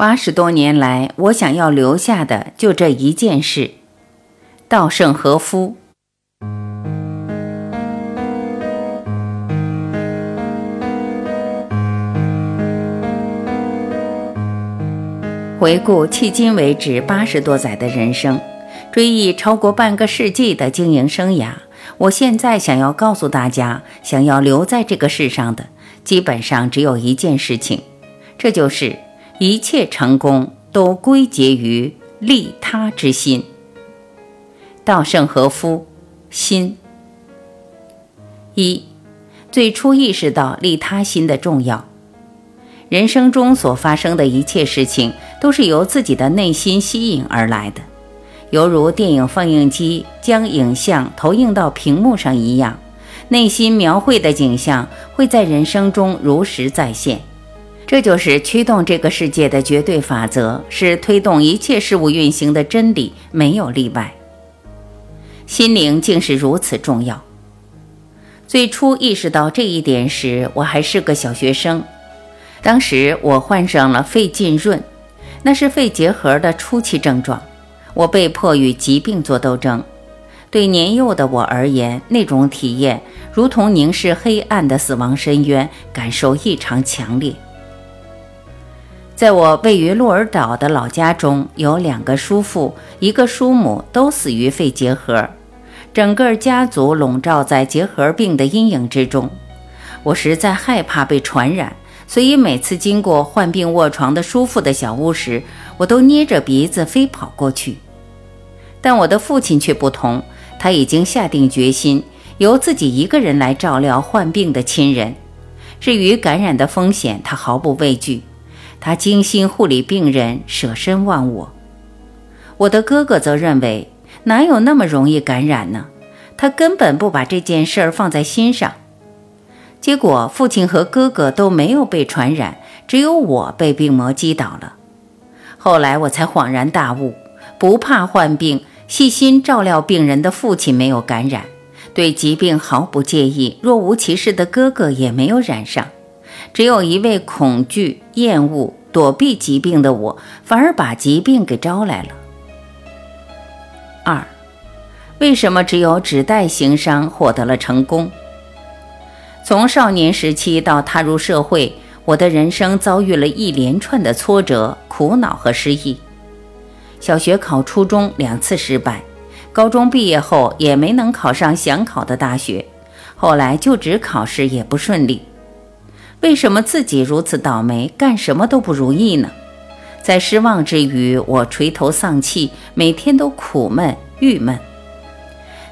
八十多年来，我想要留下的就这一件事：稻盛和夫。回顾迄今为止八十多载的人生，追忆超过半个世纪的经营生涯，我现在想要告诉大家，想要留在这个世上的，基本上只有一件事情，这就是一切成功都归结于利他之心。稻盛和夫，心一，最初意识到利他心的重要。人生中所发生的一切事情，都是由自己的内心吸引而来的，犹如电影放映机将影像投影到屏幕上一样，内心描绘的景象会在人生中如实再现。这就是驱动这个世界的绝对法则，是推动一切事物运行的真理，没有例外。心灵竟是如此重要。最初意识到这一点时，我还是个小学生。当时我患上了肺浸润，那是肺结核的初期症状。我被迫与疾病作斗争。对年幼的我而言，那种体验如同凝视黑暗的死亡深渊，感受异常强烈。在我位于鹿儿岛的老家中，有两个叔父，一个叔母都死于肺结核，整个家族笼罩在结核病的阴影之中。我实在害怕被传染。所以每次经过患病卧床的叔父的小屋时，我都捏着鼻子飞跑过去。但我的父亲却不同，他已经下定决心由自己一个人来照料患病的亲人。至于感染的风险，他毫不畏惧。他精心护理病人，舍身忘我。我的哥哥则认为，哪有那么容易感染呢？他根本不把这件事儿放在心上。结果，父亲和哥哥都没有被传染，只有我被病魔击倒了。后来我才恍然大悟：不怕患病、细心照料病人的父亲没有感染，对疾病毫不介意、若无其事的哥哥也没有染上，只有一位恐惧、厌恶、躲避疾病的我，反而把疾病给招来了。二，为什么只有纸袋行商获得了成功？从少年时期到踏入社会，我的人生遭遇了一连串的挫折、苦恼和失意。小学考初中两次失败，高中毕业后也没能考上想考的大学，后来就职考试也不顺利。为什么自己如此倒霉，干什么都不如意呢？在失望之余，我垂头丧气，每天都苦闷郁闷。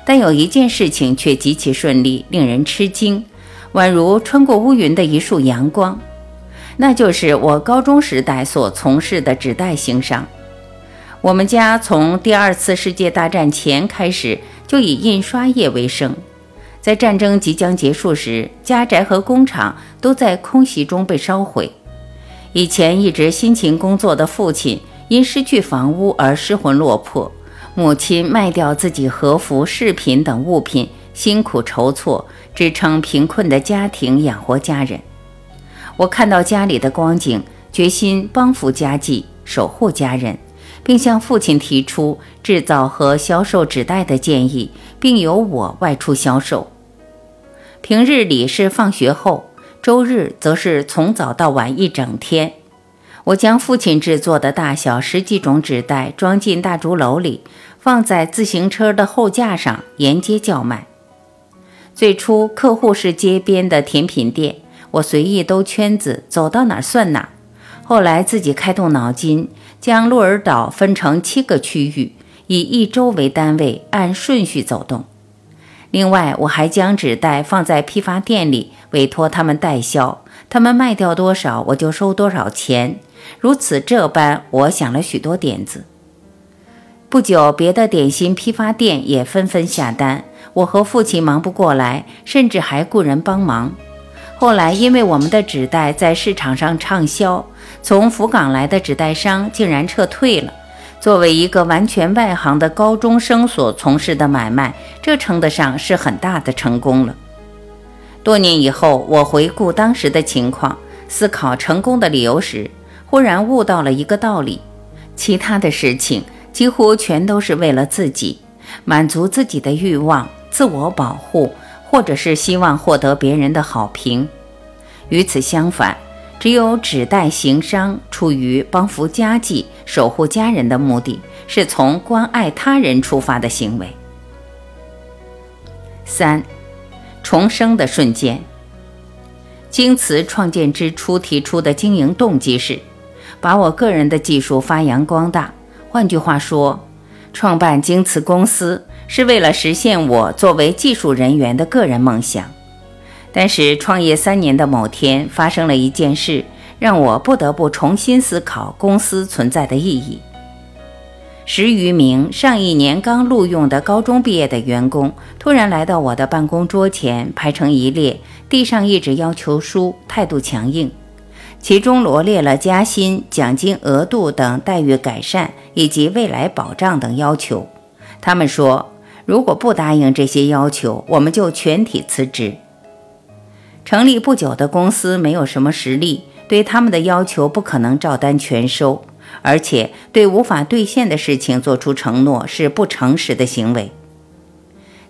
但有一件事情却极其顺利，令人吃惊。宛如穿过乌云的一束阳光，那就是我高中时代所从事的纸袋行商。我们家从第二次世界大战前开始就以印刷业为生，在战争即将结束时，家宅和工厂都在空袭中被烧毁。以前一直辛勤工作的父亲因失去房屋而失魂落魄，母亲卖掉自己和服、饰品等物品，辛苦筹措。支撑贫困的家庭养活家人，我看到家里的光景，决心帮扶家计，守护家人，并向父亲提出制造和销售纸袋的建议，并由我外出销售。平日里是放学后，周日则是从早到晚一整天。我将父亲制作的大小十几种纸袋装进大竹篓里，放在自行车的后架上，沿街叫卖。最初客户是街边的甜品店，我随意兜圈子，走到哪儿算哪儿。后来自己开动脑筋，将鹿儿岛分成七个区域，以一周为单位，按顺序走动。另外，我还将纸袋放在批发店里，委托他们代销，他们卖掉多少，我就收多少钱。如此这般，我想了许多点子。不久，别的点心批发店也纷纷下单。我和父亲忙不过来，甚至还雇人帮忙。后来，因为我们的纸袋在市场上畅销，从福冈来的纸袋商竟然撤退了。作为一个完全外行的高中生所从事的买卖，这称得上是很大的成功了。多年以后，我回顾当时的情况，思考成功的理由时，忽然悟到了一个道理：其他的事情几乎全都是为了自己，满足自己的欲望、自我保护，或者是希望获得别人的好评。与此相反，只有指代行商，出于帮扶家计、守护家人的目的，是从关爱他人出发的行为。三，重生的瞬间。京瓷创建之初提出的经营动机是，把我个人的技术发扬光大。换句话说，创办京瓷公司是为了实现我作为技术人员的个人梦想。但是，创业三年的某天，发生了一件事，让我不得不重新思考公司存在的意义。十余名上一年刚录用的高中毕业的员工，突然来到我的办公桌前，排成一列，递上一纸要求书，态度强硬。其中罗列了加薪、奖金额度等待遇改善以及未来保障等要求。他们说，如果不答应这些要求，我们就全体辞职。成立不久的公司没有什么实力，对他们的要求不可能照单全收。而且对无法兑现的事情做出承诺是不诚实的行为。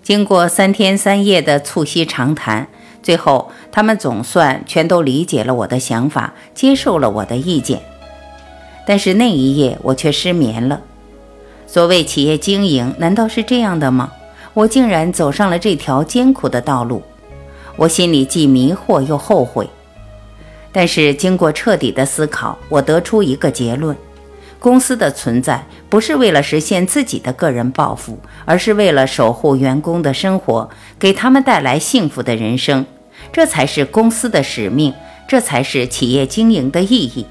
经过三天三夜的促膝长谈，最后他们总算全都理解了我的想法，接受了我的意见。但是那一夜我却失眠了。所谓企业经营，难道是这样的吗？我竟然走上了这条艰苦的道路，我心里既迷惑又后悔。但是经过彻底的思考，我得出一个结论。公司的存在不是为了实现自己的个人抱负，而是为了守护员工的生活，给他们带来幸福的人生。这才是公司的使命，这才是企业经营的意义。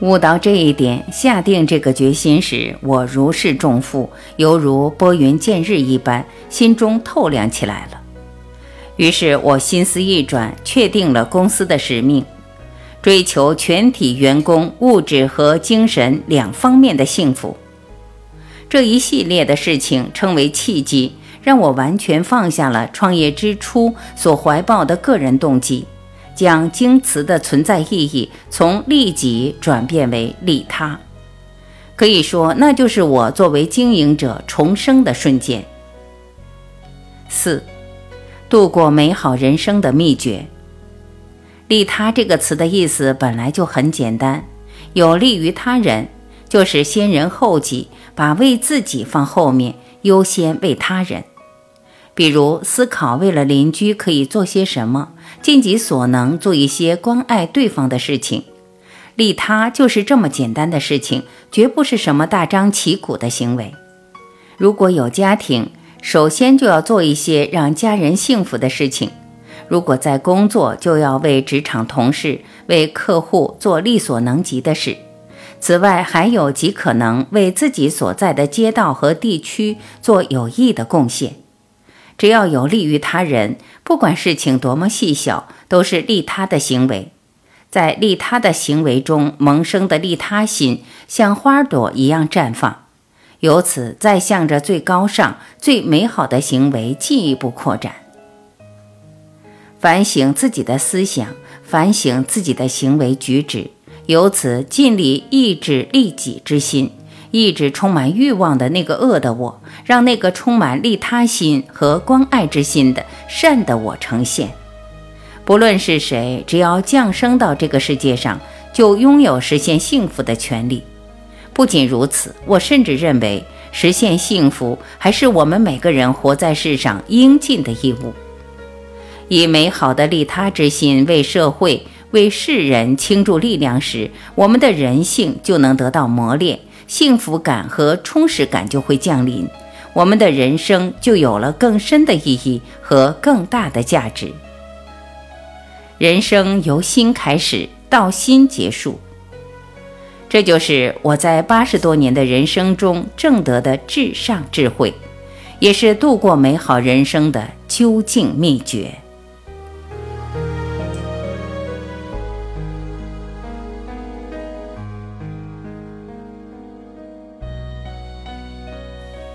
悟到这一点，下定这个决心时，我如释重负，犹如拨云见日一般，心中透亮起来了。于是我心思一转，确定了公司的使命。追求全体员工物质和精神两方面的幸福，这一系列的事情称为契机，让我完全放下了创业之初所怀抱的个人动机，将京瓷的存在意义从利己转变为利他。可以说，那就是我作为经营者重生的瞬间。四，度过美好人生的秘诀。利他这个词的意思本来就很简单，有利于他人，就是先人后己，把为自己放后面，优先为他人。比如思考为了邻居可以做些什么，尽己所能做一些关爱对方的事情。利他就是这么简单的事情，绝不是什么大张旗鼓的行为。如果有家庭，首先就要做一些让家人幸福的事情。如果在工作，就要为职场同事、为客户做力所能及的事。此外，还有极可能为自己所在的街道和地区做有益的贡献。只要有利于他人，不管事情多么细小，都是利他的行为。在利他的行为中萌生的利他心，像花朵一样绽放，由此再向着最高尚、最美好的行为进一步扩展。反省自己的思想，反省自己的行为举止，由此尽力抑制利己之心，抑制充满欲望的那个恶的我，让那个充满利他心和关爱之心的善的我呈现。不论是谁，只要降生到这个世界上，就拥有实现幸福的权利。不仅如此，我甚至认为，实现幸福还是我们每个人活在世上应尽的义务。以美好的利他之心为社会、为世人倾注力量时，我们的人性就能得到磨练，幸福感和充实感就会降临，我们的人生就有了更深的意义和更大的价值。人生由心开始，到心结束，这就是我在八十多年的人生中挣得的至上智慧，也是度过美好人生的究竟秘诀。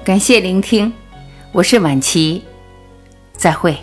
感谢聆听，我是晚琪，再会。